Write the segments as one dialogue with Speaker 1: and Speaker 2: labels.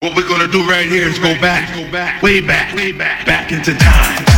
Speaker 1: What we're gonna do right here is go back, go back, way back, way back, back into time.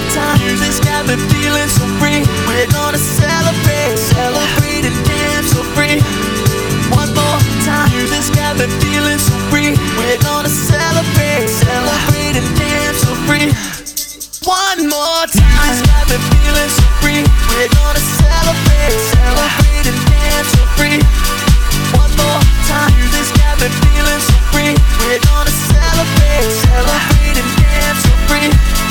Speaker 2: got me feeling so free. We're gonna celebrate, celebrate and dance free. One more time. Got me feeling so free. We're gonna celebrate, celebrate and dance so free. One more time. Got me feeling so free. We're gonna celebrate, celebrate and dance free. One more time. Feeling so free. We're gonna celebrate, celebrate and dance so free.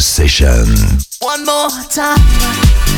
Speaker 1: Session.
Speaker 2: One more time.